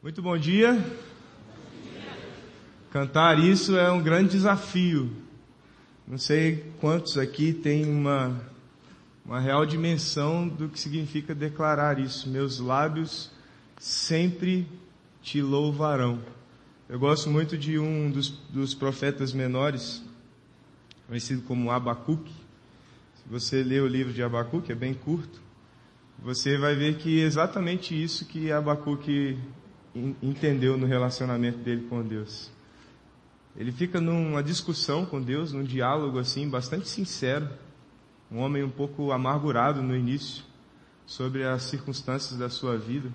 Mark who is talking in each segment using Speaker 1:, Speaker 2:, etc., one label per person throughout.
Speaker 1: Muito bom dia. Cantar isso é um grande desafio. Não sei quantos aqui têm uma, uma real dimensão do que significa declarar isso. Meus lábios sempre te louvarão. Eu gosto muito de um dos, dos profetas menores, conhecido como Abacuque. Se você ler o livro de Abacuque, é bem curto, você vai ver que é exatamente isso que Abacuque entendeu no relacionamento dele com Deus. Ele fica numa discussão com Deus, num diálogo assim, bastante sincero. Um homem um pouco amargurado no início, sobre as circunstâncias da sua vida.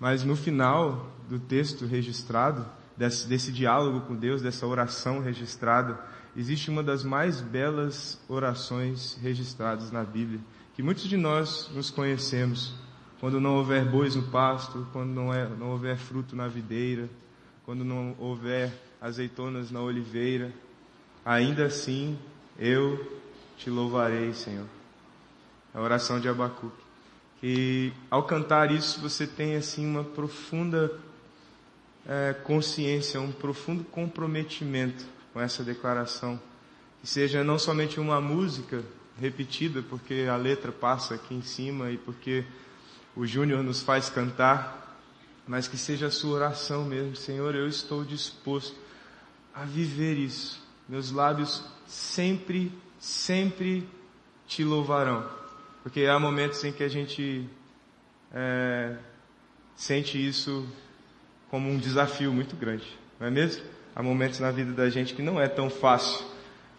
Speaker 1: Mas no final do texto registrado, desse, desse diálogo com Deus, dessa oração registrada, existe uma das mais belas orações registradas na Bíblia, que muitos de nós nos conhecemos quando não houver bois no pasto, quando não, é, não houver fruto na videira, quando não houver azeitonas na oliveira, ainda assim eu te louvarei, Senhor. É a oração de Abacuque. E ao cantar isso você tem assim uma profunda é, consciência, um profundo comprometimento com essa declaração. Que seja não somente uma música repetida, porque a letra passa aqui em cima e porque o Júnior nos faz cantar, mas que seja a sua oração mesmo. Senhor, eu estou disposto a viver isso. Meus lábios sempre, sempre te louvarão. Porque há momentos em que a gente é, sente isso como um desafio muito grande, não é mesmo? Há momentos na vida da gente que não é tão fácil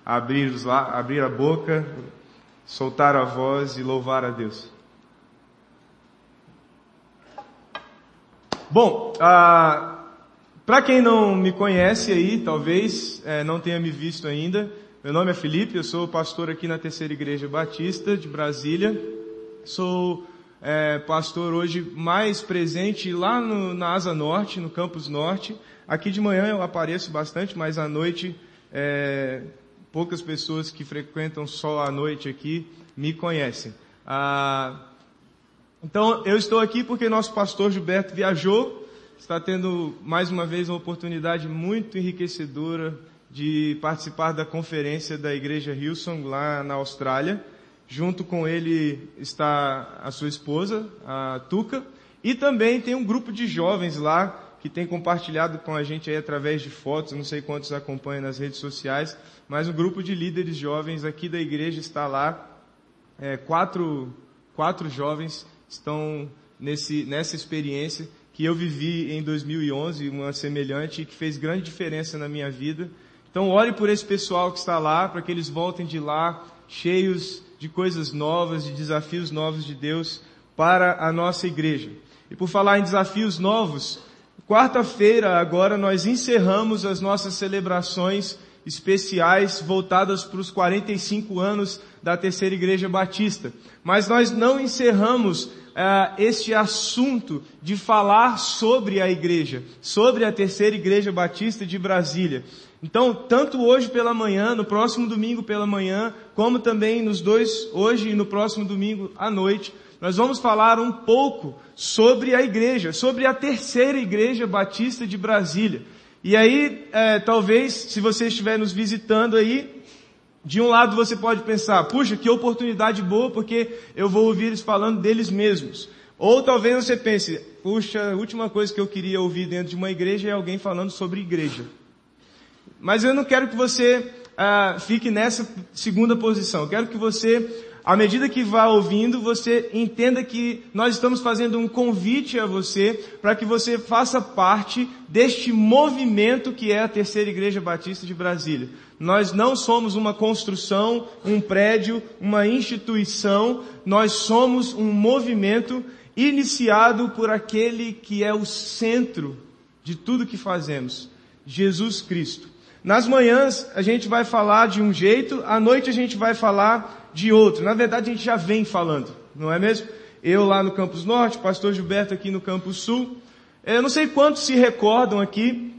Speaker 1: abrir, os, abrir a boca, soltar a voz e louvar a Deus. Bom, ah, para quem não me conhece aí, talvez é, não tenha me visto ainda, meu nome é Felipe, eu sou pastor aqui na Terceira Igreja Batista de Brasília. Sou é, pastor hoje mais presente lá no, na Asa Norte, no Campus Norte. Aqui de manhã eu apareço bastante, mas à noite é, poucas pessoas que frequentam só à noite aqui me conhecem. Ah, então, eu estou aqui porque nosso pastor Gilberto viajou, está tendo mais uma vez uma oportunidade muito enriquecedora de participar da conferência da Igreja Hillsong lá na Austrália. Junto com ele está a sua esposa, a Tuca, e também tem um grupo de jovens lá que tem compartilhado com a gente aí através de fotos, não sei quantos acompanham nas redes sociais, mas um grupo de líderes jovens aqui da igreja está lá, é, quatro, quatro jovens estão nesse, nessa experiência que eu vivi em 2011, uma semelhante, que fez grande diferença na minha vida. Então, ore por esse pessoal que está lá, para que eles voltem de lá cheios de coisas novas, de desafios novos de Deus para a nossa igreja. E por falar em desafios novos, quarta-feira agora nós encerramos as nossas celebrações especiais voltadas para os 45 anos da Terceira Igreja Batista. Mas nós não encerramos uh, este assunto de falar sobre a igreja, sobre a Terceira Igreja Batista de Brasília. Então, tanto hoje pela manhã, no próximo domingo pela manhã, como também nos dois, hoje e no próximo domingo à noite, nós vamos falar um pouco sobre a igreja, sobre a terceira igreja batista de Brasília. E aí, é, talvez, se você estiver nos visitando aí, de um lado você pode pensar, puxa, que oportunidade boa, porque eu vou ouvir eles falando deles mesmos. Ou talvez você pense, puxa, a última coisa que eu queria ouvir dentro de uma igreja é alguém falando sobre igreja. Mas eu não quero que você ah, fique nessa segunda posição. Eu quero que você à medida que vá ouvindo, você entenda que nós estamos fazendo um convite a você para que você faça parte deste movimento que é a Terceira Igreja Batista de Brasília. Nós não somos uma construção, um prédio, uma instituição, nós somos um movimento iniciado por aquele que é o centro de tudo que fazemos, Jesus Cristo. Nas manhãs a gente vai falar de um jeito, à noite a gente vai falar de outro. Na verdade, a gente já vem falando, não é mesmo? Eu lá no Campus Norte, pastor Gilberto aqui no Campus Sul. Eu não sei quantos se recordam aqui,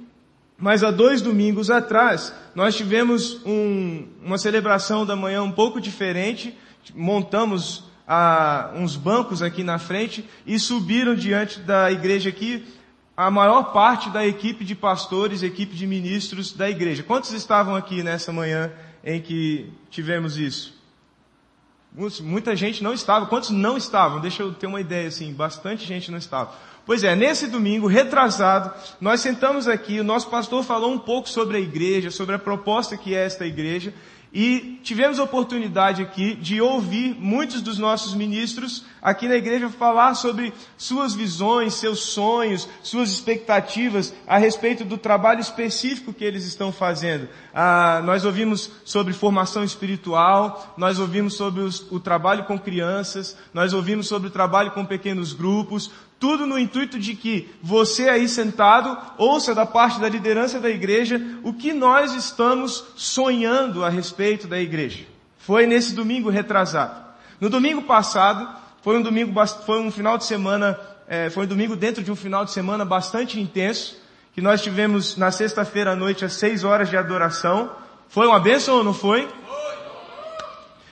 Speaker 1: mas há dois domingos atrás, nós tivemos um, uma celebração da manhã um pouco diferente. Montamos ah, uns bancos aqui na frente e subiram diante da igreja aqui a maior parte da equipe de pastores, equipe de ministros da igreja. Quantos estavam aqui nessa manhã em que tivemos isso? Muita gente não estava. Quantos não estavam? Deixa eu ter uma ideia assim, bastante gente não estava. Pois é, nesse domingo, retrasado, nós sentamos aqui, o nosso pastor falou um pouco sobre a igreja, sobre a proposta que é esta igreja, e tivemos a oportunidade aqui de ouvir muitos dos nossos ministros aqui na igreja falar sobre suas visões, seus sonhos, suas expectativas a respeito do trabalho específico que eles estão fazendo. Ah, nós ouvimos sobre formação espiritual, nós ouvimos sobre os, o trabalho com crianças, nós ouvimos sobre o trabalho com pequenos grupos, tudo no intuito de que você aí sentado ouça da parte da liderança da igreja o que nós estamos sonhando a respeito da igreja. Foi nesse domingo retrasado. No domingo passado, foi um domingo, foi um final de semana, é, foi um domingo dentro de um final de semana bastante intenso, que nós tivemos na sexta-feira à noite às seis horas de adoração. Foi uma bênção ou não foi?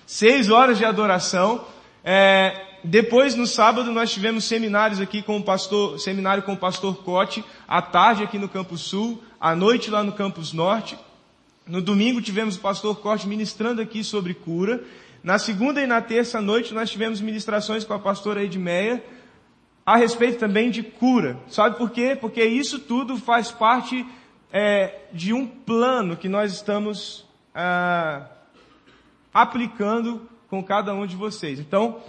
Speaker 1: Seis horas de adoração. É, depois, no sábado, nós tivemos seminários aqui com o pastor, seminário com o pastor Cote, à tarde aqui no Campus Sul, à noite lá no Campus Norte. No domingo tivemos o pastor Cote ministrando aqui sobre cura. Na segunda e na terça noite nós tivemos ministrações com a pastora Edmeia a respeito também de cura. Sabe por quê? Porque isso tudo faz parte é, de um plano que nós estamos ah, aplicando com cada um de vocês. Então,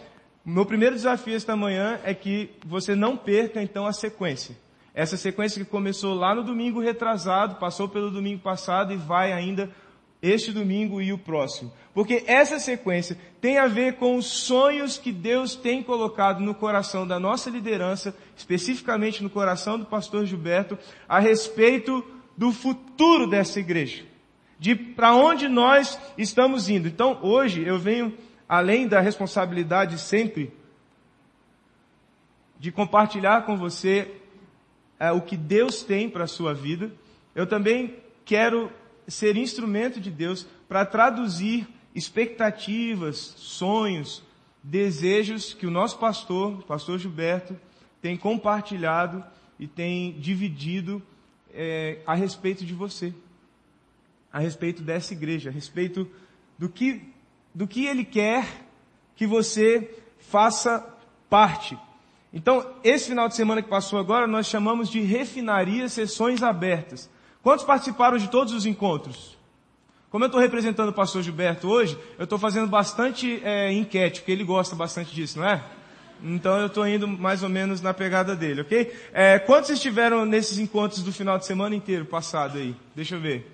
Speaker 1: meu primeiro desafio esta manhã é que você não perca então a sequência. Essa sequência que começou lá no domingo retrasado, passou pelo domingo passado e vai ainda este domingo e o próximo. Porque essa sequência tem a ver com os sonhos que Deus tem colocado no coração da nossa liderança, especificamente no coração do pastor Gilberto, a respeito do futuro dessa igreja. De para onde nós estamos indo. Então, hoje eu venho além da responsabilidade sempre de compartilhar com você é, o que Deus tem para a sua vida, eu também quero ser instrumento de Deus para traduzir expectativas, sonhos, desejos que o nosso pastor, o pastor Gilberto, tem compartilhado e tem dividido é, a respeito de você, a respeito dessa igreja, a respeito do que do que Ele quer que você faça parte. Então, esse final de semana que passou agora, nós chamamos de refinaria sessões abertas. Quantos participaram de todos os encontros? Como eu estou representando o pastor Gilberto hoje, eu estou fazendo bastante é, enquete, porque ele gosta bastante disso, não é? Então eu estou indo mais ou menos na pegada dele, ok? É, quantos estiveram nesses encontros do final de semana inteiro passado aí? Deixa eu ver.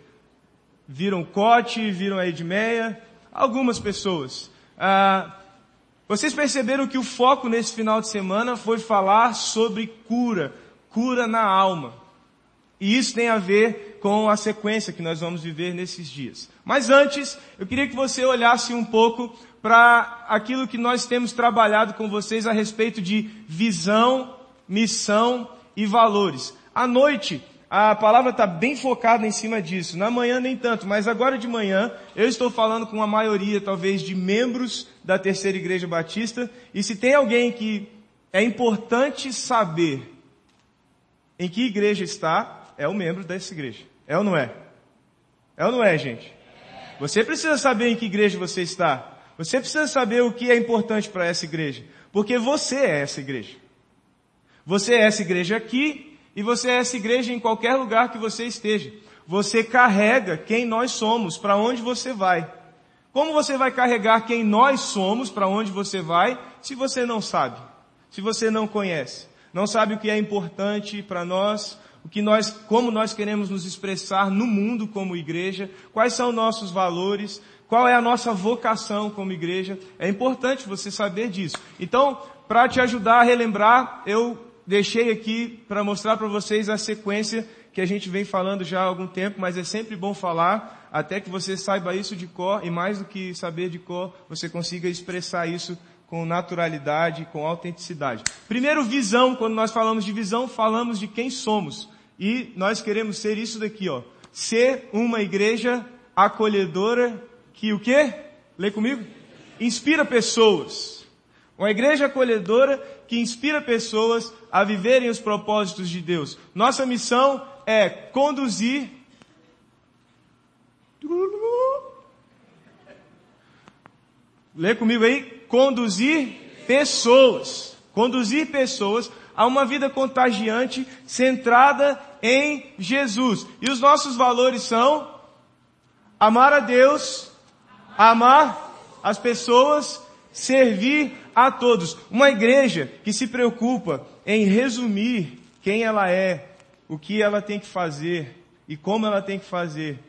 Speaker 1: Viram o Cote, viram a Edmeia, algumas pessoas. Ah, vocês perceberam que o foco nesse final de semana foi falar sobre cura, cura na alma. E isso tem a ver com a sequência que nós vamos viver nesses dias. Mas antes, eu queria que você olhasse um pouco para aquilo que nós temos trabalhado com vocês a respeito de visão, missão e valores. À noite, a palavra está bem focada em cima disso. Na manhã nem tanto, mas agora de manhã eu estou falando com a maioria, talvez, de membros da Terceira Igreja Batista. E se tem alguém que é importante saber em que igreja está, é o membro dessa igreja. É ou não é? É ou não é, gente? Você precisa saber em que igreja você está. Você precisa saber o que é importante para essa igreja. Porque você é essa igreja. Você é essa igreja aqui e você é essa igreja em qualquer lugar que você esteja. Você carrega quem nós somos, para onde você vai. Como você vai carregar quem nós somos, para onde você vai, se você não sabe? Se você não conhece? Não sabe o que é importante para nós, o que nós, como nós queremos nos expressar no mundo como igreja, quais são nossos valores, qual é a nossa vocação como igreja. É importante você saber disso. Então, para te ajudar a relembrar, eu deixei aqui para mostrar para vocês a sequência que a gente vem falando já há algum tempo, mas é sempre bom falar até que você saiba isso de cor e mais do que saber de cor, você consiga expressar isso com naturalidade, com autenticidade. Primeiro, visão. Quando nós falamos de visão, falamos de quem somos. E nós queremos ser isso daqui, ó. Ser uma igreja acolhedora que o quê? Lê comigo? Inspira pessoas. Uma igreja acolhedora que inspira pessoas a viverem os propósitos de Deus. Nossa missão é conduzir. Lê comigo aí. Conduzir pessoas. Conduzir pessoas a uma vida contagiante centrada em Jesus. E os nossos valores são amar a Deus, amar as pessoas, servir a todos. Uma igreja que se preocupa em resumir quem ela é, o que ela tem que fazer e como ela tem que fazer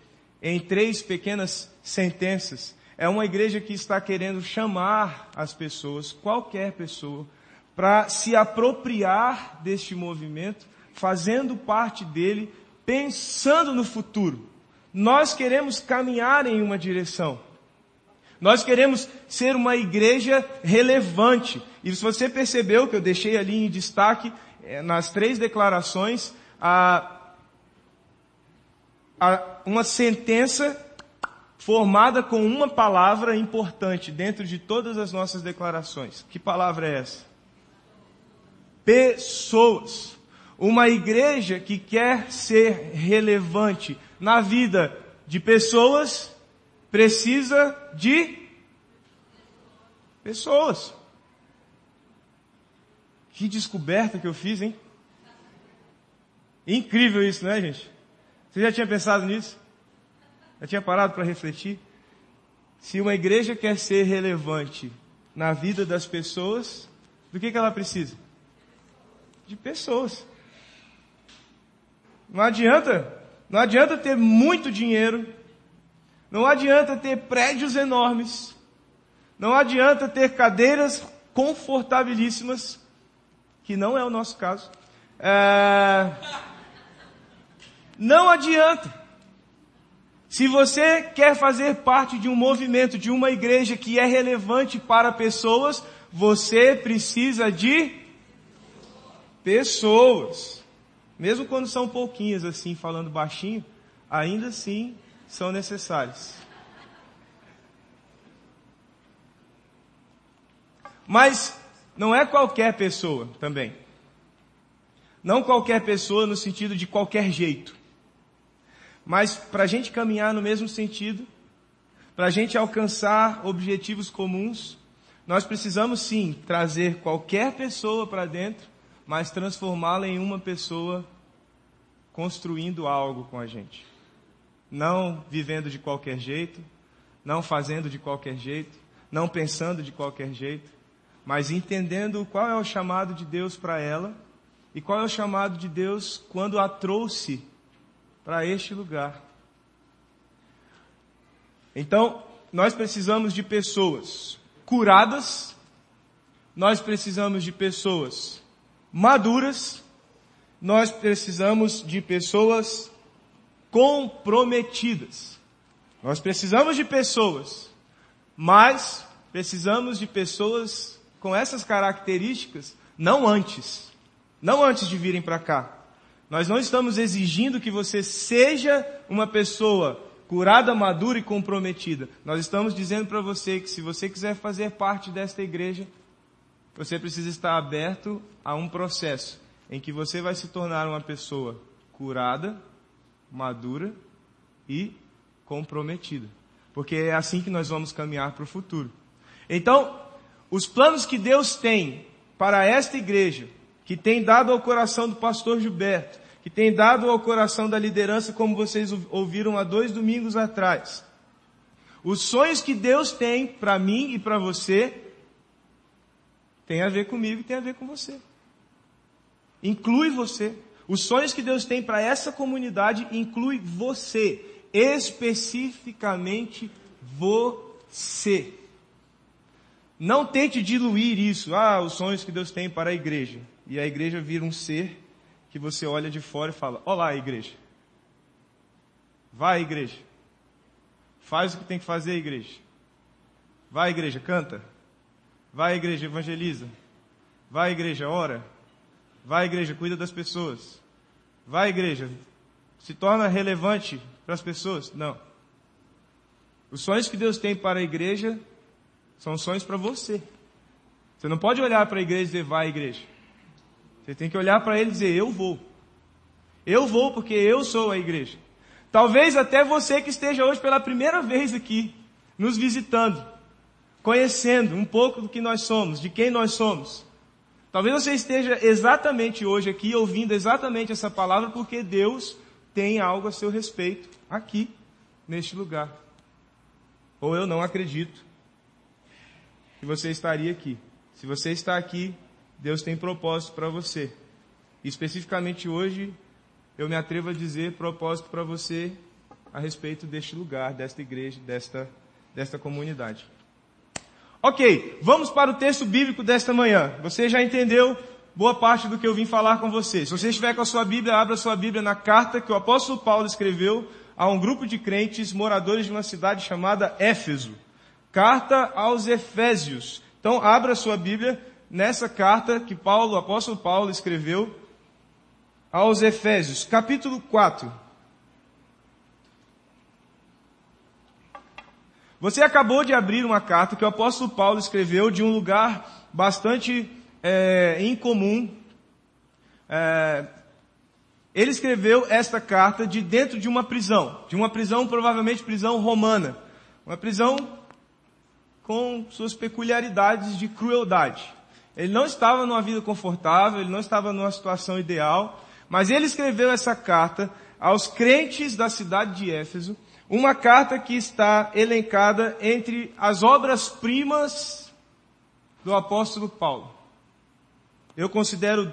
Speaker 1: em três pequenas sentenças. É uma igreja que está querendo chamar as pessoas, qualquer pessoa, para se apropriar deste movimento, fazendo parte dele, pensando no futuro. Nós queremos caminhar em uma direção. Nós queremos ser uma igreja relevante. E se você percebeu que eu deixei ali em destaque, eh, nas três declarações, a, a, uma sentença formada com uma palavra importante dentro de todas as nossas declarações. Que palavra é essa? pessoas. Uma igreja que quer ser relevante na vida de pessoas precisa de pessoas. Que descoberta que eu fiz, hein? Incrível isso, não é, gente? Você já tinha pensado nisso? Já tinha parado para refletir? Se uma igreja quer ser relevante na vida das pessoas, do que, que ela precisa? de pessoas. Não adianta, não adianta ter muito dinheiro, não adianta ter prédios enormes, não adianta ter cadeiras confortabilíssimas, que não é o nosso caso. É... Não adianta. Se você quer fazer parte de um movimento, de uma igreja que é relevante para pessoas, você precisa de pessoas, mesmo quando são pouquinhas assim, falando baixinho, ainda assim são necessárias. Mas não é qualquer pessoa também. Não qualquer pessoa no sentido de qualquer jeito. Mas para a gente caminhar no mesmo sentido, para a gente alcançar objetivos comuns, nós precisamos sim trazer qualquer pessoa para dentro mas transformá-la em uma pessoa construindo algo com a gente. Não vivendo de qualquer jeito, não fazendo de qualquer jeito, não pensando de qualquer jeito, mas entendendo qual é o chamado de Deus para ela e qual é o chamado de Deus quando a trouxe para este lugar. Então, nós precisamos de pessoas curadas, nós precisamos de pessoas maduras, nós precisamos de pessoas comprometidas. Nós precisamos de pessoas, mas precisamos de pessoas com essas características não antes, não antes de virem para cá. Nós não estamos exigindo que você seja uma pessoa curada, madura e comprometida. Nós estamos dizendo para você que se você quiser fazer parte desta igreja, você precisa estar aberto a um processo em que você vai se tornar uma pessoa curada, madura e comprometida. Porque é assim que nós vamos caminhar para o futuro. Então, os planos que Deus tem para esta igreja, que tem dado ao coração do pastor Gilberto, que tem dado ao coração da liderança, como vocês ouviram há dois domingos atrás. Os sonhos que Deus tem para mim e para você tem a ver comigo e tem a ver com você. Inclui você. Os sonhos que Deus tem para essa comunidade inclui você, especificamente você. Não tente diluir isso. Ah, os sonhos que Deus tem para a igreja. E a igreja vira um ser que você olha de fora e fala: Olá, igreja. Vai, igreja. Faz o que tem que fazer, igreja. Vai, igreja, canta. Vai, igreja, evangeliza. Vai, igreja, ora. Vai, igreja, cuida das pessoas. Vai, igreja, se torna relevante para as pessoas. Não. Os sonhos que Deus tem para a igreja são sonhos para você. Você não pode olhar para a igreja e dizer, vai igreja. Você tem que olhar para ele e dizer, eu vou. Eu vou porque eu sou a igreja. Talvez até você que esteja hoje pela primeira vez aqui, nos visitando, conhecendo um pouco do que nós somos, de quem nós somos. Talvez você esteja exatamente hoje aqui ouvindo exatamente essa palavra porque Deus tem algo a seu respeito aqui, neste lugar. Ou eu não acredito que você estaria aqui. Se você está aqui, Deus tem propósito para você. E especificamente hoje, eu me atrevo a dizer propósito para você a respeito deste lugar, desta igreja, desta, desta comunidade. Ok, vamos para o texto bíblico desta manhã. Você já entendeu boa parte do que eu vim falar com você. Se você estiver com a sua Bíblia, abra a sua Bíblia na carta que o apóstolo Paulo escreveu a um grupo de crentes moradores de uma cidade chamada Éfeso. Carta aos Efésios. Então, abra a sua Bíblia nessa carta que Paulo, o apóstolo Paulo escreveu aos Efésios, capítulo 4. Você acabou de abrir uma carta que o apóstolo Paulo escreveu de um lugar bastante é, incomum. É, ele escreveu esta carta de dentro de uma prisão, de uma prisão provavelmente prisão romana, uma prisão com suas peculiaridades de crueldade. Ele não estava numa vida confortável, ele não estava numa situação ideal, mas ele escreveu essa carta aos crentes da cidade de Éfeso, uma carta que está elencada entre as obras-primas do apóstolo Paulo. Eu considero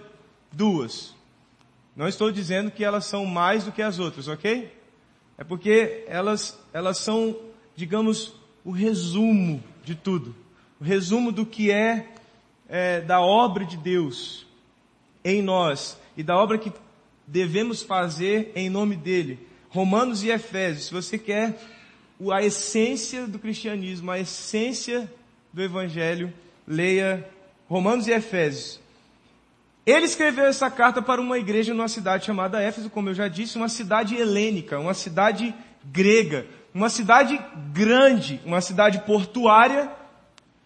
Speaker 1: duas. Não estou dizendo que elas são mais do que as outras, ok? É porque elas, elas são, digamos, o resumo de tudo. O resumo do que é, é da obra de Deus em nós e da obra que devemos fazer em nome dele. Romanos e Efésios, se você quer a essência do cristianismo, a essência do evangelho, leia Romanos e Efésios. Ele escreveu essa carta para uma igreja numa cidade chamada Éfeso, como eu já disse, uma cidade helênica, uma cidade grega, uma cidade grande, uma cidade portuária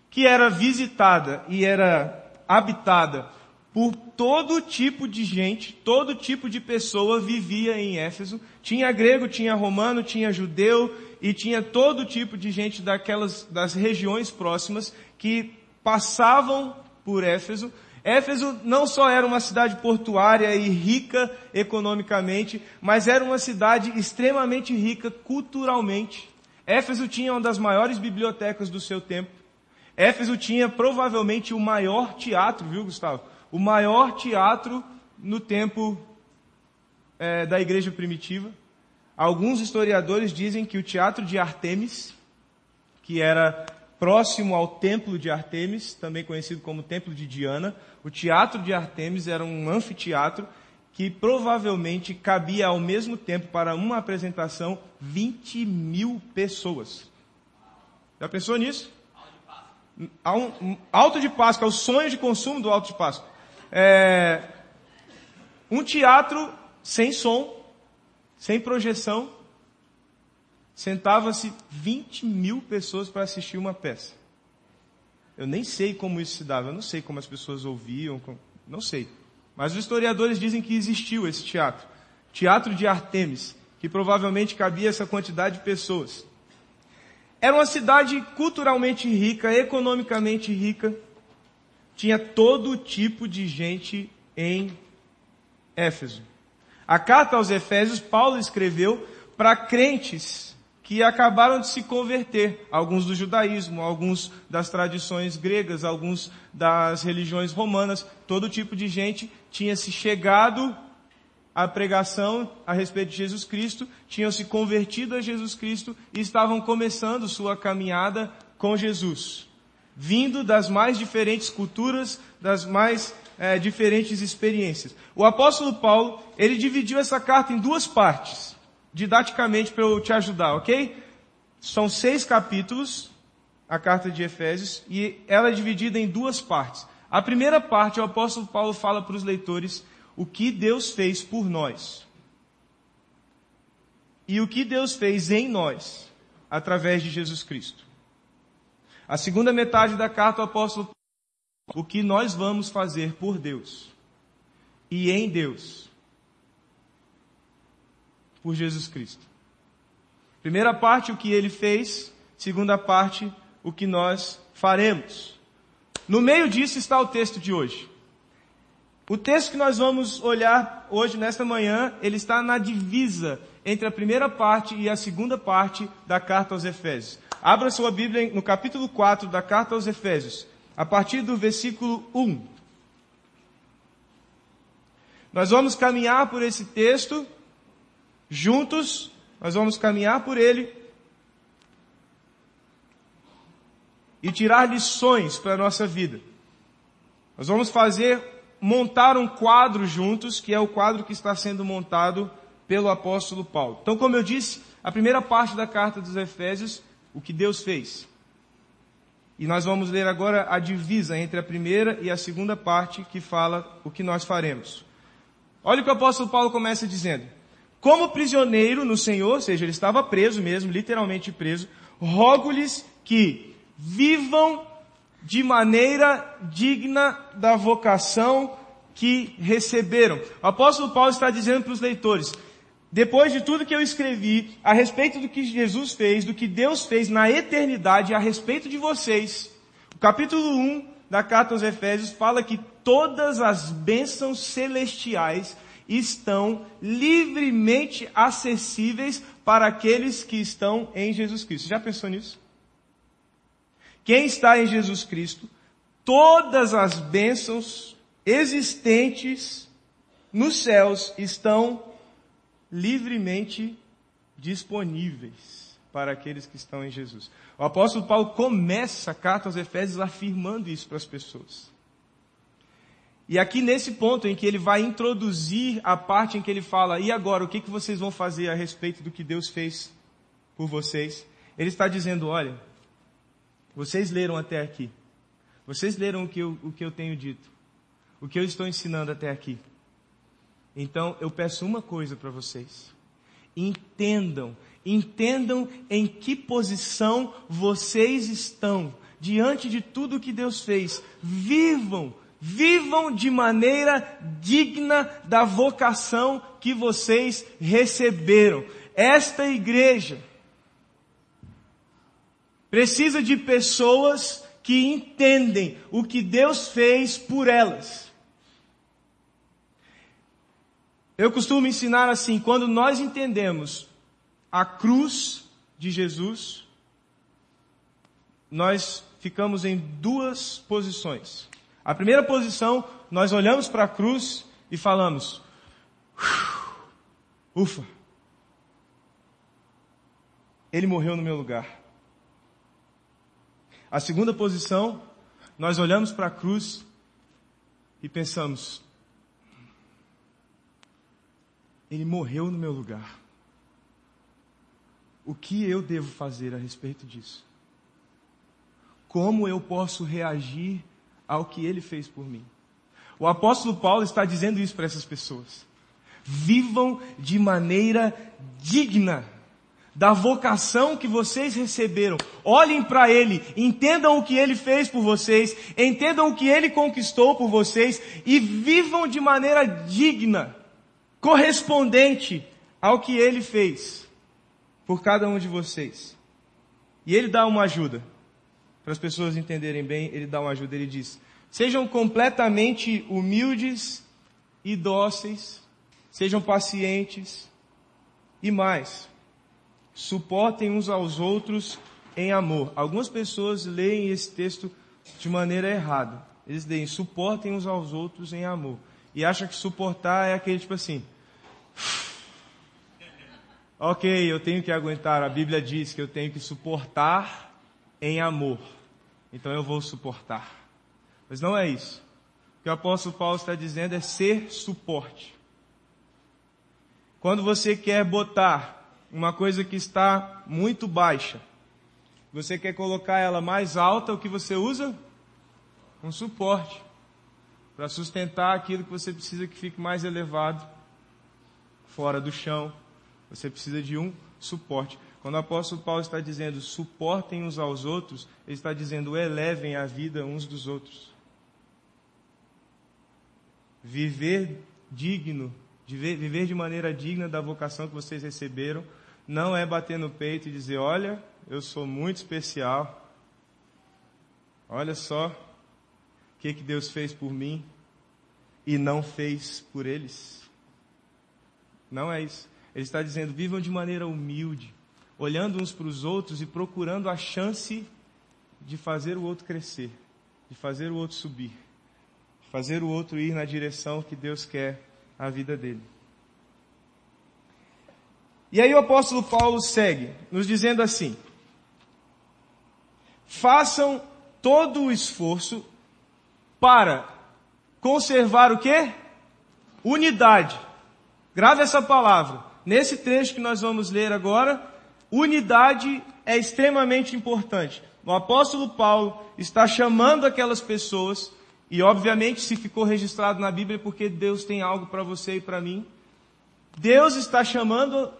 Speaker 1: que era visitada e era habitada por todo tipo de gente, todo tipo de pessoa vivia em Éfeso. Tinha grego, tinha romano, tinha judeu e tinha todo tipo de gente daquelas das regiões próximas que passavam por Éfeso. Éfeso não só era uma cidade portuária e rica economicamente, mas era uma cidade extremamente rica culturalmente. Éfeso tinha uma das maiores bibliotecas do seu tempo. Éfeso tinha provavelmente o maior teatro, viu, Gustavo? O maior teatro no tempo é, da igreja primitiva. Alguns historiadores dizem que o teatro de Artemis, que era próximo ao templo de Artemis, também conhecido como templo de Diana, o teatro de Artemis era um anfiteatro que provavelmente cabia ao mesmo tempo para uma apresentação 20 mil pessoas. Já pensou nisso? Alto de Páscoa, é o sonho de consumo do Alto de Páscoa. É, um teatro sem som, sem projeção, sentava-se 20 mil pessoas para assistir uma peça. Eu nem sei como isso se dava, eu não sei como as pessoas ouviam, não sei. Mas os historiadores dizem que existiu esse teatro. Teatro de Artemis, que provavelmente cabia essa quantidade de pessoas. Era uma cidade culturalmente rica, economicamente rica, tinha todo tipo de gente em Éfeso. A carta aos Efésios, Paulo escreveu para crentes que acabaram de se converter, alguns do judaísmo, alguns das tradições gregas, alguns das religiões romanas, todo tipo de gente tinha se chegado à pregação a respeito de Jesus Cristo, tinham se convertido a Jesus Cristo e estavam começando sua caminhada com Jesus vindo das mais diferentes culturas, das mais é, diferentes experiências. O apóstolo Paulo, ele dividiu essa carta em duas partes, didaticamente para eu te ajudar, ok? São seis capítulos, a carta de Efésios, e ela é dividida em duas partes. A primeira parte, o apóstolo Paulo fala para os leitores o que Deus fez por nós. E o que Deus fez em nós, através de Jesus Cristo. A segunda metade da carta o apóstolo o que nós vamos fazer por Deus e em Deus por Jesus Cristo. Primeira parte, o que ele fez. Segunda parte, o que nós faremos. No meio disso está o texto de hoje. O texto que nós vamos olhar hoje, nesta manhã, ele está na divisa entre a primeira parte e a segunda parte da carta aos Efésios. Abra sua Bíblia no capítulo 4 da carta aos Efésios, a partir do versículo 1. Nós vamos caminhar por esse texto juntos, nós vamos caminhar por ele e tirar lições para a nossa vida. Nós vamos fazer, montar um quadro juntos, que é o quadro que está sendo montado pelo apóstolo Paulo. Então, como eu disse, a primeira parte da carta dos Efésios, o que Deus fez. E nós vamos ler agora a divisa entre a primeira e a segunda parte que fala o que nós faremos. Olha o que o apóstolo Paulo começa dizendo. Como prisioneiro no Senhor, ou seja, ele estava preso mesmo, literalmente preso, rogo-lhes que vivam de maneira digna da vocação que receberam. O apóstolo Paulo está dizendo para os leitores, depois de tudo que eu escrevi a respeito do que Jesus fez, do que Deus fez na eternidade a respeito de vocês, o capítulo 1 da carta aos Efésios fala que todas as bênçãos celestiais estão livremente acessíveis para aqueles que estão em Jesus Cristo. Já pensou nisso? Quem está em Jesus Cristo, todas as bênçãos existentes nos céus estão livremente disponíveis para aqueles que estão em Jesus. O apóstolo Paulo começa a carta aos Efésios afirmando isso para as pessoas. E aqui nesse ponto em que ele vai introduzir a parte em que ele fala, e agora, o que, que vocês vão fazer a respeito do que Deus fez por vocês? Ele está dizendo, olha, vocês leram até aqui. Vocês leram o que eu, o que eu tenho dito. O que eu estou ensinando até aqui. Então, eu peço uma coisa para vocês. Entendam, entendam em que posição vocês estão diante de tudo que Deus fez. Vivam, vivam de maneira digna da vocação que vocês receberam. Esta igreja, Precisa de pessoas que entendem o que Deus fez por elas. Eu costumo ensinar assim, quando nós entendemos a cruz de Jesus, nós ficamos em duas posições. A primeira posição, nós olhamos para a cruz e falamos, ufa, ele morreu no meu lugar. A segunda posição, nós olhamos para a cruz e pensamos, ele morreu no meu lugar. O que eu devo fazer a respeito disso? Como eu posso reagir ao que ele fez por mim? O apóstolo Paulo está dizendo isso para essas pessoas. Vivam de maneira digna da vocação que vocês receberam. Olhem para Ele, entendam o que Ele fez por vocês, entendam o que Ele conquistou por vocês e vivam de maneira digna, correspondente ao que Ele fez por cada um de vocês. E Ele dá uma ajuda. Para as pessoas entenderem bem, Ele dá uma ajuda. Ele diz, sejam completamente humildes e dóceis, sejam pacientes e mais suportem uns aos outros em amor. Algumas pessoas leem esse texto de maneira errada. Eles leem suportem uns aos outros em amor. E acham que suportar é aquele tipo assim. Ok, eu tenho que aguentar. A Bíblia diz que eu tenho que suportar em amor. Então eu vou suportar. Mas não é isso. O que o apóstolo Paulo está dizendo é ser suporte. Quando você quer botar uma coisa que está muito baixa. Você quer colocar ela mais alta, o que você usa? Um suporte. Para sustentar aquilo que você precisa que fique mais elevado, fora do chão. Você precisa de um suporte. Quando o apóstolo Paulo está dizendo suportem uns aos outros, ele está dizendo elevem a vida uns dos outros. viver digno, viver de maneira digna da vocação que vocês receberam, não é bater no peito e dizer, olha, eu sou muito especial, olha só o que, que Deus fez por mim e não fez por eles. Não é isso. Ele está dizendo, vivam de maneira humilde, olhando uns para os outros e procurando a chance de fazer o outro crescer, de fazer o outro subir, de fazer o outro ir na direção que Deus quer a vida dele. E aí o apóstolo Paulo segue, nos dizendo assim: façam todo o esforço para conservar o quê? Unidade. Grave essa palavra. Nesse trecho que nós vamos ler agora, unidade é extremamente importante. O apóstolo Paulo está chamando aquelas pessoas, e obviamente se ficou registrado na Bíblia porque Deus tem algo para você e para mim. Deus está chamando,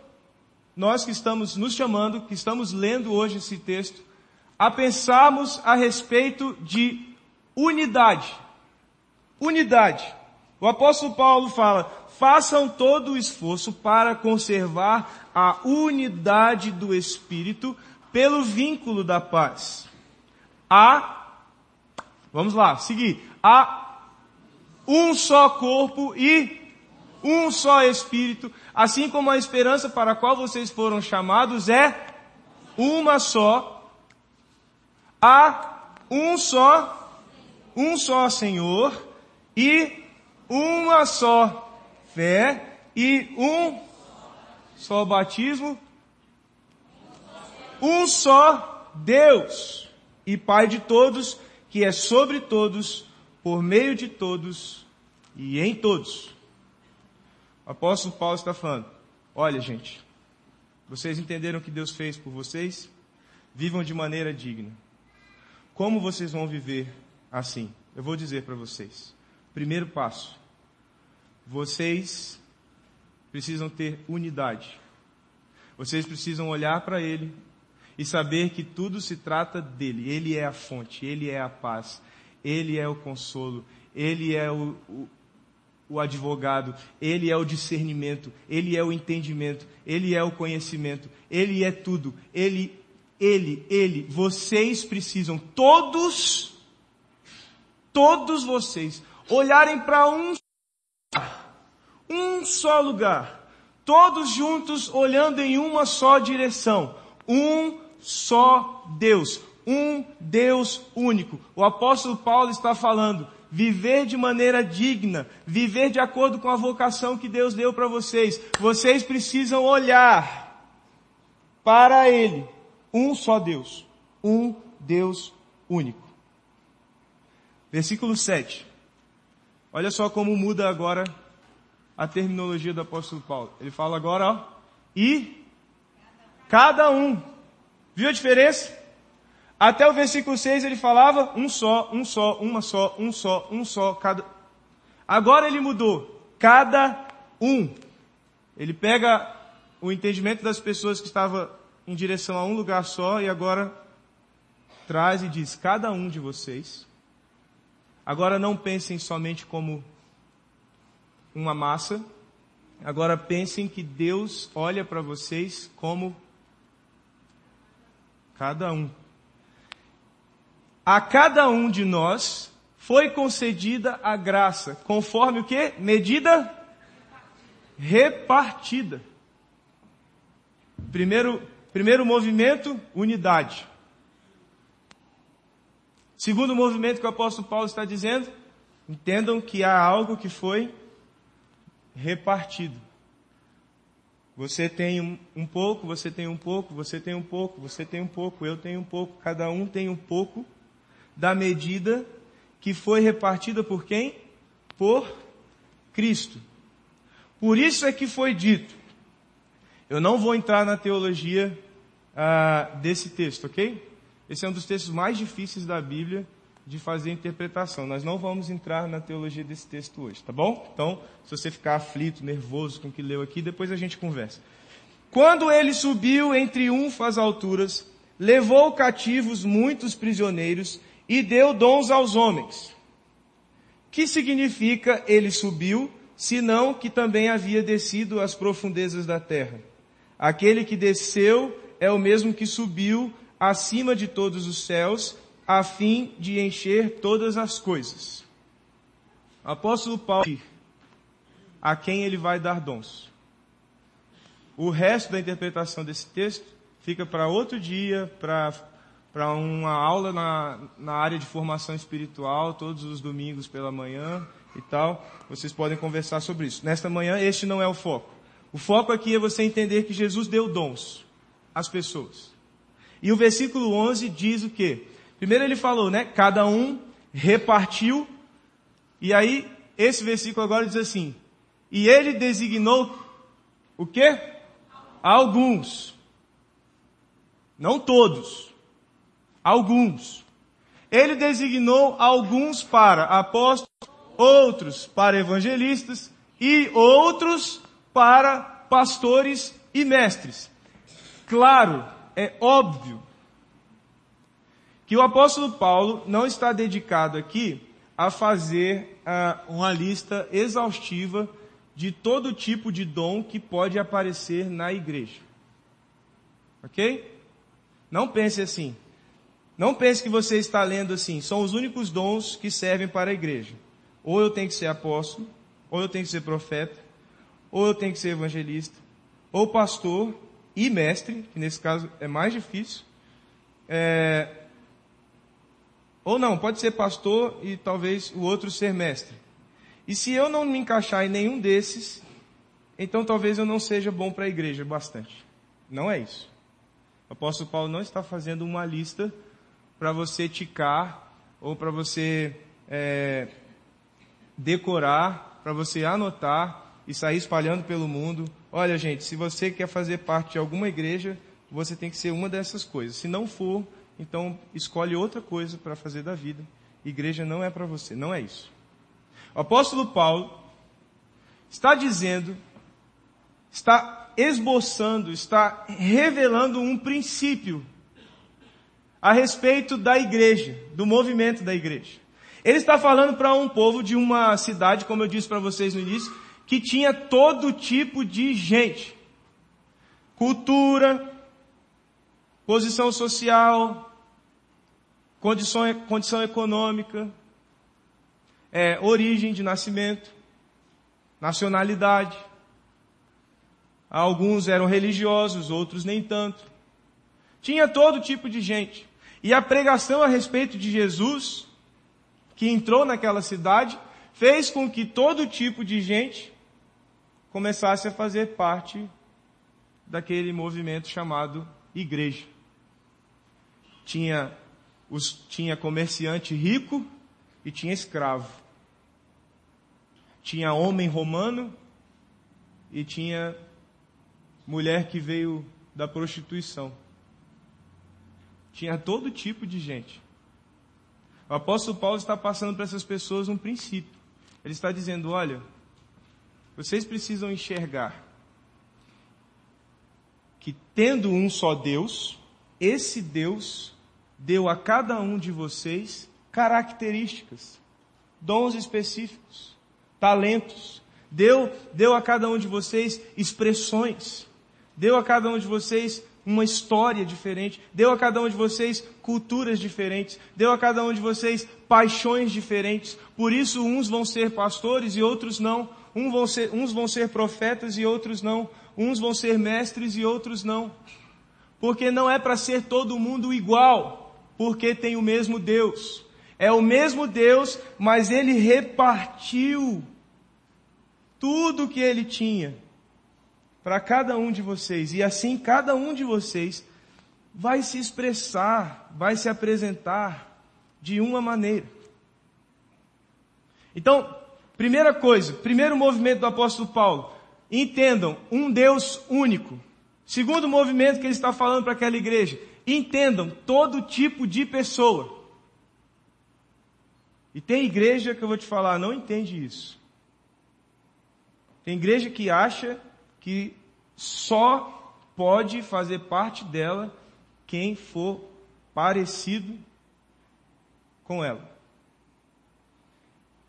Speaker 1: nós que estamos nos chamando, que estamos lendo hoje esse texto, a pensarmos a respeito de unidade. Unidade. O apóstolo Paulo fala, façam todo o esforço para conservar a unidade do Espírito pelo vínculo da paz. Há, vamos lá, seguir. Há um só corpo e um só Espírito, assim como a esperança para a qual vocês foram chamados é uma só. Há um só, um só Senhor e uma só fé e um só batismo um só Deus e Pai de todos, que é sobre todos, por meio de todos e em todos. O apóstolo Paulo está falando, olha gente, vocês entenderam o que Deus fez por vocês? Vivam de maneira digna. Como vocês vão viver assim? Eu vou dizer para vocês. Primeiro passo. Vocês precisam ter unidade. Vocês precisam olhar para Ele e saber que tudo se trata dele. Ele é a fonte, ele é a paz, ele é o consolo, ele é o, o, o advogado, ele é o discernimento, ele é o entendimento, ele é o conhecimento, ele é tudo, ele, ele, ele. Vocês precisam, todos, todos vocês, olharem para um um só lugar, todos juntos olhando em uma só direção, um só Deus, um Deus único. O apóstolo Paulo está falando, viver de maneira digna, viver de acordo com a vocação que Deus deu para vocês. Vocês precisam olhar para Ele, um só Deus, um Deus único. Versículo 7. Olha só como muda agora a terminologia do apóstolo Paulo. Ele fala agora, ó, e cada um Viu a diferença? Até o versículo 6 ele falava um só, um só, uma só, um só, um só, cada. Agora ele mudou. Cada um. Ele pega o entendimento das pessoas que estavam em direção a um lugar só e agora traz e diz: cada um de vocês. Agora não pensem somente como uma massa. Agora pensem que Deus olha para vocês como Cada um. A cada um de nós foi concedida a graça, conforme o que? Medida repartida. Primeiro, primeiro movimento, unidade. Segundo movimento que o apóstolo Paulo está dizendo, entendam que há algo que foi repartido. Você tem um, um, pouco, você tem um pouco, você tem um pouco, você tem um pouco, eu tenho um pouco, cada um tem um pouco da medida que foi repartida por quem? Por Cristo. Por isso é que foi dito. Eu não vou entrar na teologia ah, desse texto, ok? Esse é um dos textos mais difíceis da Bíblia de fazer interpretação. Nós não vamos entrar na teologia desse texto hoje, tá bom? Então, se você ficar aflito, nervoso com o que leu aqui, depois a gente conversa. Quando ele subiu em triunfo às alturas, levou cativos muitos prisioneiros e deu dons aos homens. Que significa ele subiu, senão que também havia descido às profundezas da terra? Aquele que desceu é o mesmo que subiu acima de todos os céus, a fim de encher todas as coisas. Apóstolo Paulo, a quem ele vai dar dons. O resto da interpretação desse texto fica para outro dia, para para uma aula na, na área de formação espiritual, todos os domingos pela manhã e tal. Vocês podem conversar sobre isso. Nesta manhã, este não é o foco. O foco aqui é você entender que Jesus deu dons às pessoas. E o versículo 11 diz o quê? Primeiro ele falou, né? Cada um repartiu. E aí, esse versículo agora diz assim: E ele designou o quê? Alguns. Não todos alguns. Ele designou alguns para apóstolos, outros para evangelistas e outros para pastores e mestres. Claro, é óbvio que o apóstolo Paulo não está dedicado aqui a fazer uh, uma lista exaustiva de todo tipo de dom que pode aparecer na igreja. Ok? Não pense assim. Não pense que você está lendo assim, são os únicos dons que servem para a igreja. Ou eu tenho que ser apóstolo, ou eu tenho que ser profeta, ou eu tenho que ser evangelista, ou pastor e mestre, que nesse caso é mais difícil. É... Ou não, pode ser pastor e talvez o outro ser mestre. E se eu não me encaixar em nenhum desses, então talvez eu não seja bom para a igreja bastante. Não é isso. O apóstolo Paulo não está fazendo uma lista para você ticar ou para você é, decorar, para você anotar e sair espalhando pelo mundo. Olha, gente, se você quer fazer parte de alguma igreja, você tem que ser uma dessas coisas. Se não for, então escolhe outra coisa para fazer da vida. Igreja não é para você, não é isso. O apóstolo Paulo está dizendo, está esboçando, está revelando um princípio a respeito da igreja, do movimento da igreja. Ele está falando para um povo de uma cidade, como eu disse para vocês no início, que tinha todo tipo de gente. Cultura, posição social, condição, condição econômica, é, origem de nascimento, nacionalidade. Alguns eram religiosos, outros nem tanto. Tinha todo tipo de gente. E a pregação a respeito de Jesus, que entrou naquela cidade, fez com que todo tipo de gente começasse a fazer parte daquele movimento chamado igreja. Tinha, os, tinha comerciante rico e tinha escravo. Tinha homem romano e tinha mulher que veio da prostituição tinha todo tipo de gente. O apóstolo Paulo está passando para essas pessoas um princípio. Ele está dizendo: olha, vocês precisam enxergar que tendo um só Deus, esse Deus deu a cada um de vocês características, dons específicos, talentos. Deu, deu a cada um de vocês expressões. Deu a cada um de vocês uma história diferente, deu a cada um de vocês culturas diferentes, deu a cada um de vocês paixões diferentes. Por isso, uns vão ser pastores e outros não. Uns vão ser, uns vão ser profetas e outros não. Uns vão ser mestres e outros não. Porque não é para ser todo mundo igual, porque tem o mesmo Deus. É o mesmo Deus, mas ele repartiu tudo que ele tinha para cada um de vocês. E assim cada um de vocês vai se expressar, vai se apresentar de uma maneira. Então, primeira coisa, primeiro movimento do apóstolo Paulo, entendam um Deus único. Segundo movimento que ele está falando para aquela igreja, entendam todo tipo de pessoa. E tem igreja que eu vou te falar, não entende isso. Tem igreja que acha que só pode fazer parte dela quem for parecido com ela.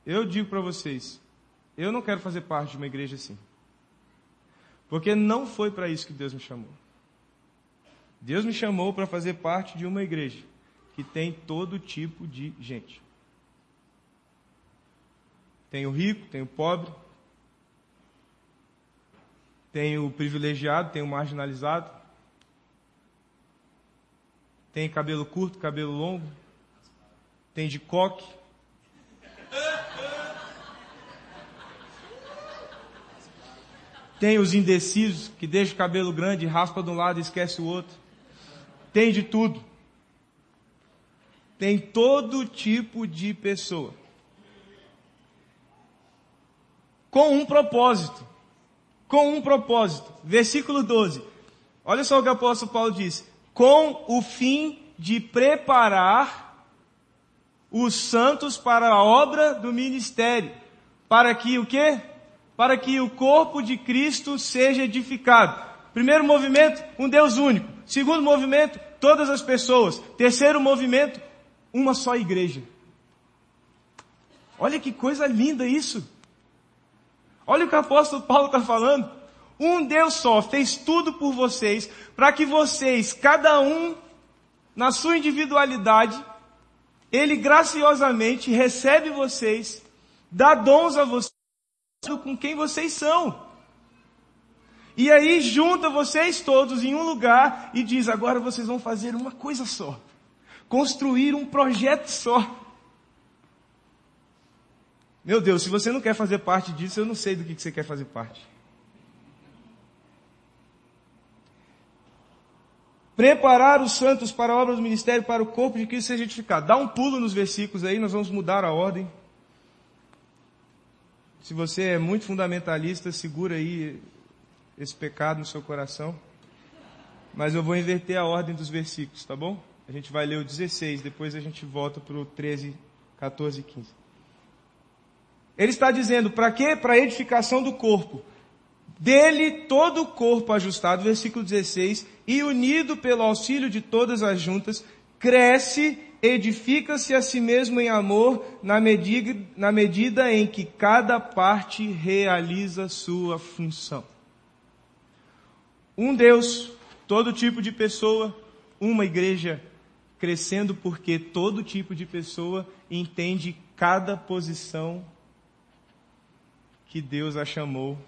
Speaker 1: eu digo para vocês, eu não quero fazer parte de uma igreja assim. Porque não foi para isso que Deus me chamou. Deus me chamou para fazer parte de uma igreja que tem todo tipo de gente. Tem o rico, tem o pobre, tem o privilegiado, tem o marginalizado, tem cabelo curto, cabelo longo, tem de coque, Tem os indecisos, que deixa o cabelo grande, raspa de um lado e esquece o outro. Tem de tudo. Tem todo tipo de pessoa. Com um propósito. Com um propósito. Versículo 12. Olha só o que o apóstolo Paulo diz. Com o fim de preparar os santos para a obra do ministério. Para que o quê? para que o corpo de Cristo seja edificado. Primeiro movimento, um Deus único. Segundo movimento, todas as pessoas. Terceiro movimento, uma só igreja. Olha que coisa linda isso. Olha o que o apóstolo Paulo está falando. Um Deus só fez tudo por vocês, para que vocês, cada um, na sua individualidade, Ele graciosamente recebe vocês, dá dons a vocês, com quem vocês são. E aí junta vocês todos em um lugar e diz: agora vocês vão fazer uma coisa só. Construir um projeto só. Meu Deus, se você não quer fazer parte disso, eu não sei do que você quer fazer parte. Preparar os santos para a obra do ministério, para o corpo de Cristo seja edificado. Dá um pulo nos versículos aí, nós vamos mudar a ordem. Se você é muito fundamentalista, segura aí esse pecado no seu coração. Mas eu vou inverter a ordem dos versículos, tá bom? A gente vai ler o 16, depois a gente volta para o 13, 14 e 15. Ele está dizendo, para quê? Para a edificação do corpo. Dele todo o corpo ajustado, versículo 16, e unido pelo auxílio de todas as juntas, cresce edifica-se a si mesmo em amor na medida, na medida em que cada parte realiza sua função. Um Deus, todo tipo de pessoa, uma igreja crescendo porque todo tipo de pessoa entende cada posição que Deus a chamou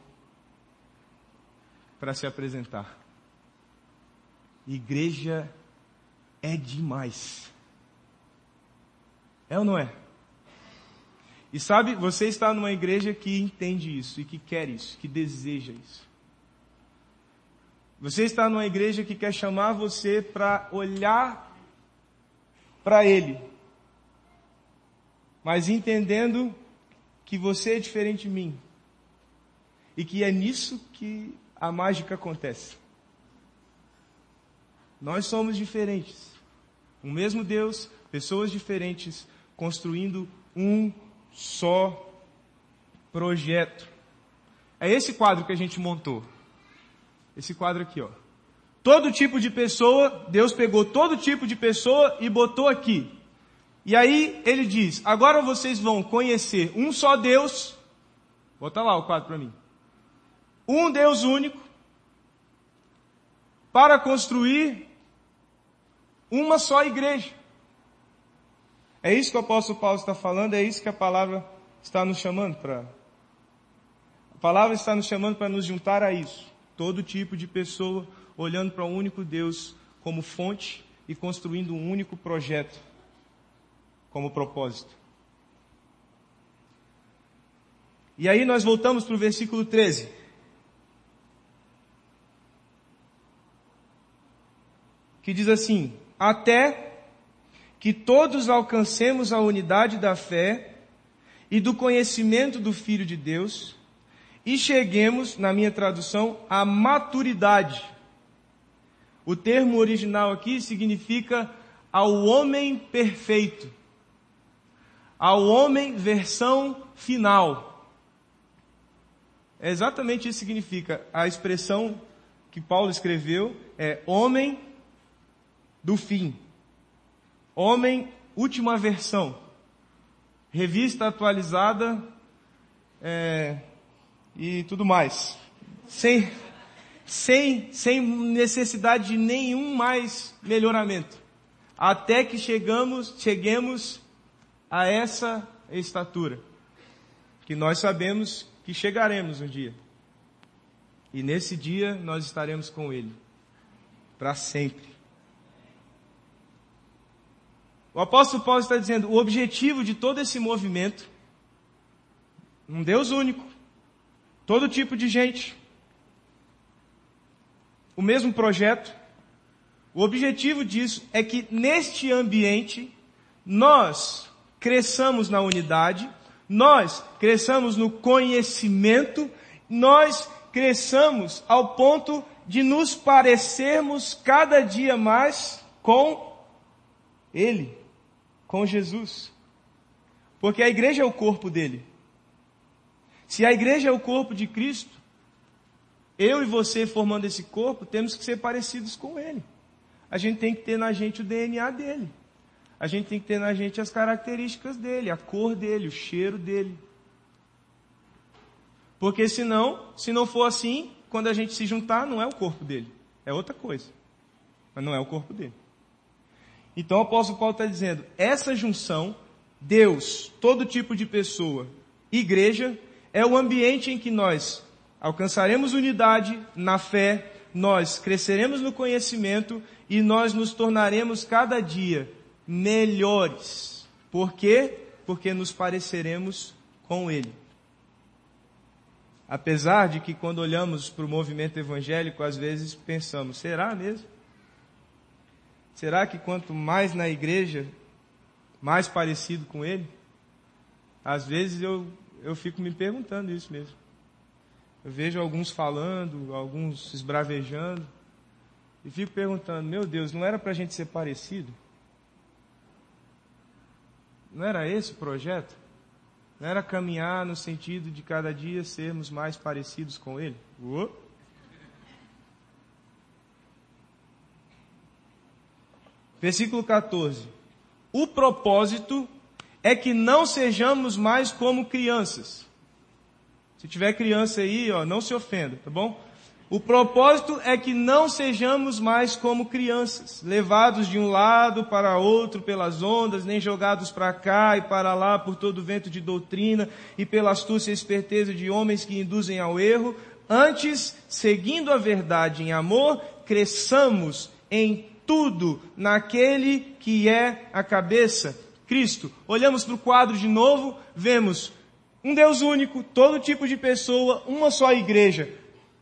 Speaker 1: para se apresentar. Igreja é demais. É ou não é? E sabe, você está numa igreja que entende isso e que quer isso, que deseja isso. Você está numa igreja que quer chamar você para olhar para Ele, mas entendendo que você é diferente de mim e que é nisso que a mágica acontece. Nós somos diferentes. O mesmo Deus, pessoas diferentes, construindo um só projeto. É esse quadro que a gente montou. Esse quadro aqui, ó. Todo tipo de pessoa, Deus pegou todo tipo de pessoa e botou aqui. E aí ele diz: agora vocês vão conhecer um só Deus. Bota lá o quadro para mim. Um Deus único. Para construir uma só igreja. É isso que o apóstolo Paulo está falando, é isso que a palavra está nos chamando para. A palavra está nos chamando para nos juntar a isso. Todo tipo de pessoa olhando para um único Deus como fonte e construindo um único projeto como propósito. E aí nós voltamos para o versículo 13. Que diz assim: Até que todos alcancemos a unidade da fé e do conhecimento do Filho de Deus e cheguemos, na minha tradução, à maturidade. O termo original aqui significa ao homem perfeito, ao homem versão final. É exatamente isso que significa. A expressão que Paulo escreveu é homem do fim. Homem, última versão. revista atualizada é, e tudo mais. Sem, sem, sem necessidade de nenhum mais melhoramento. Até que chegamos, cheguemos a essa estatura. Que nós sabemos que chegaremos um dia. E nesse dia nós estaremos com Ele. Para sempre. O apóstolo Paulo está dizendo, o objetivo de todo esse movimento, um Deus único, todo tipo de gente, o mesmo projeto, o objetivo disso é que neste ambiente nós cresçamos na unidade, nós cresçamos no conhecimento, nós cresçamos ao ponto de nos parecermos cada dia mais com Ele com Jesus. Porque a igreja é o corpo dele. Se a igreja é o corpo de Cristo, eu e você formando esse corpo, temos que ser parecidos com ele. A gente tem que ter na gente o DNA dele. A gente tem que ter na gente as características dele, a cor dele, o cheiro dele. Porque senão, se não for assim, quando a gente se juntar, não é o corpo dele. É outra coisa. Mas não é o corpo dele. Então o apóstolo Paulo está dizendo, essa junção, Deus, todo tipo de pessoa, igreja, é o ambiente em que nós alcançaremos unidade na fé, nós cresceremos no conhecimento e nós nos tornaremos cada dia melhores. Por quê? Porque nos pareceremos com Ele. Apesar de que quando olhamos para o movimento evangélico, às vezes pensamos, será mesmo? Será que quanto mais na igreja, mais parecido com ele? Às vezes eu, eu fico me perguntando isso mesmo. Eu vejo alguns falando, alguns esbravejando, e fico perguntando: meu Deus, não era para a gente ser parecido? Não era esse o projeto? Não era caminhar no sentido de cada dia sermos mais parecidos com Ele? Uou. Versículo 14. O propósito é que não sejamos mais como crianças. Se tiver criança aí, ó, não se ofenda, tá bom? O propósito é que não sejamos mais como crianças, levados de um lado para outro pelas ondas, nem jogados para cá e para lá por todo vento de doutrina e pela astúcia e esperteza de homens que induzem ao erro. Antes, seguindo a verdade em amor, cresçamos em tudo naquele que é a cabeça, Cristo. Olhamos para o quadro de novo, vemos um Deus único, todo tipo de pessoa, uma só igreja.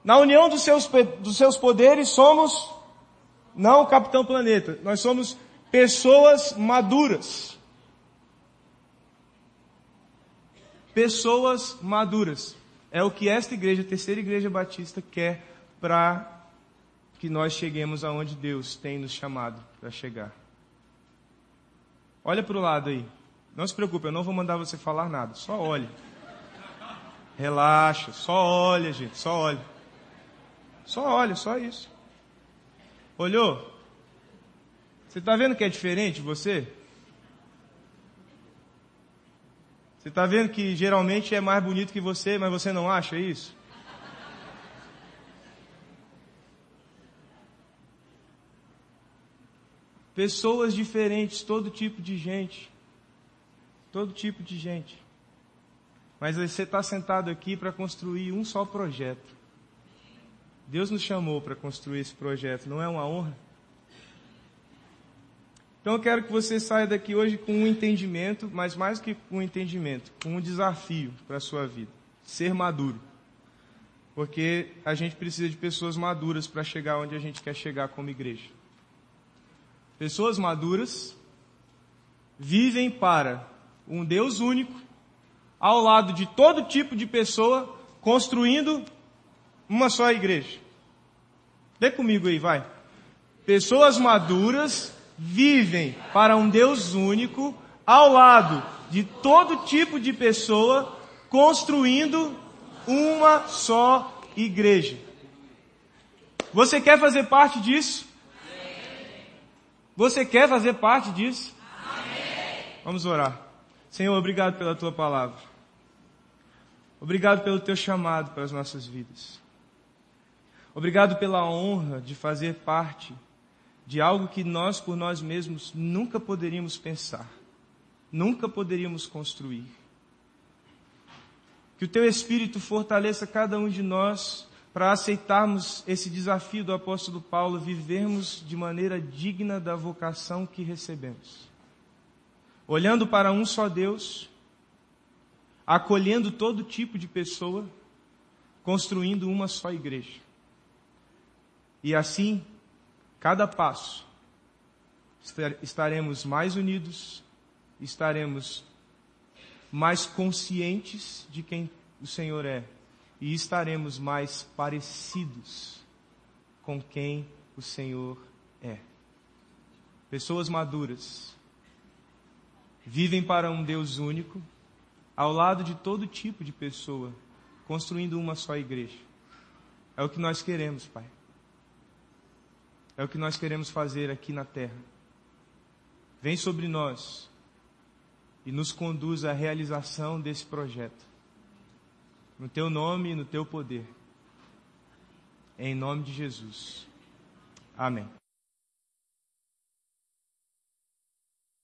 Speaker 1: Na união dos seus, dos seus poderes somos, não o Capitão Planeta, nós somos pessoas maduras. Pessoas maduras. É o que esta igreja, a terceira igreja batista, quer para que nós cheguemos aonde Deus tem nos chamado para chegar. Olha para o lado aí. Não se preocupe, eu não vou mandar você falar nada. Só olhe. Relaxa, só olha, gente, só olha. Só olha, só isso. Olhou? Você está vendo que é diferente você? Você está vendo que geralmente é mais bonito que você, mas você não acha isso? Pessoas diferentes, todo tipo de gente. Todo tipo de gente. Mas você está sentado aqui para construir um só projeto. Deus nos chamou para construir esse projeto, não é uma honra? Então eu quero que você saia daqui hoje com um entendimento, mas mais que um entendimento, com um desafio para a sua vida. Ser maduro. Porque a gente precisa de pessoas maduras para chegar onde a gente quer chegar como igreja. Pessoas maduras vivem para um Deus único, ao lado de todo tipo de pessoa, construindo uma só igreja. Dê comigo aí, vai. Pessoas maduras vivem para um Deus único, ao lado de todo tipo de pessoa, construindo uma só igreja. Você quer fazer parte disso? Você quer fazer parte disso? Amém. Vamos orar. Senhor, obrigado pela tua palavra. Obrigado pelo teu chamado para as nossas vidas. Obrigado pela honra de fazer parte de algo que nós por nós mesmos nunca poderíamos pensar, nunca poderíamos construir. Que o teu Espírito fortaleça cada um de nós para aceitarmos esse desafio do apóstolo Paulo, vivermos de maneira digna da vocação que recebemos. Olhando para um só Deus, acolhendo todo tipo de pessoa, construindo uma só igreja. E assim, cada passo, estaremos mais unidos, estaremos mais conscientes de quem o Senhor é e estaremos mais parecidos com quem o Senhor é. Pessoas maduras vivem para um Deus único, ao lado de todo tipo de pessoa, construindo uma só igreja. É o que nós queremos, Pai. É o que nós queremos fazer aqui na terra. Vem sobre nós e nos conduz à realização desse projeto. No teu nome e no teu poder. Em nome de Jesus. Amém.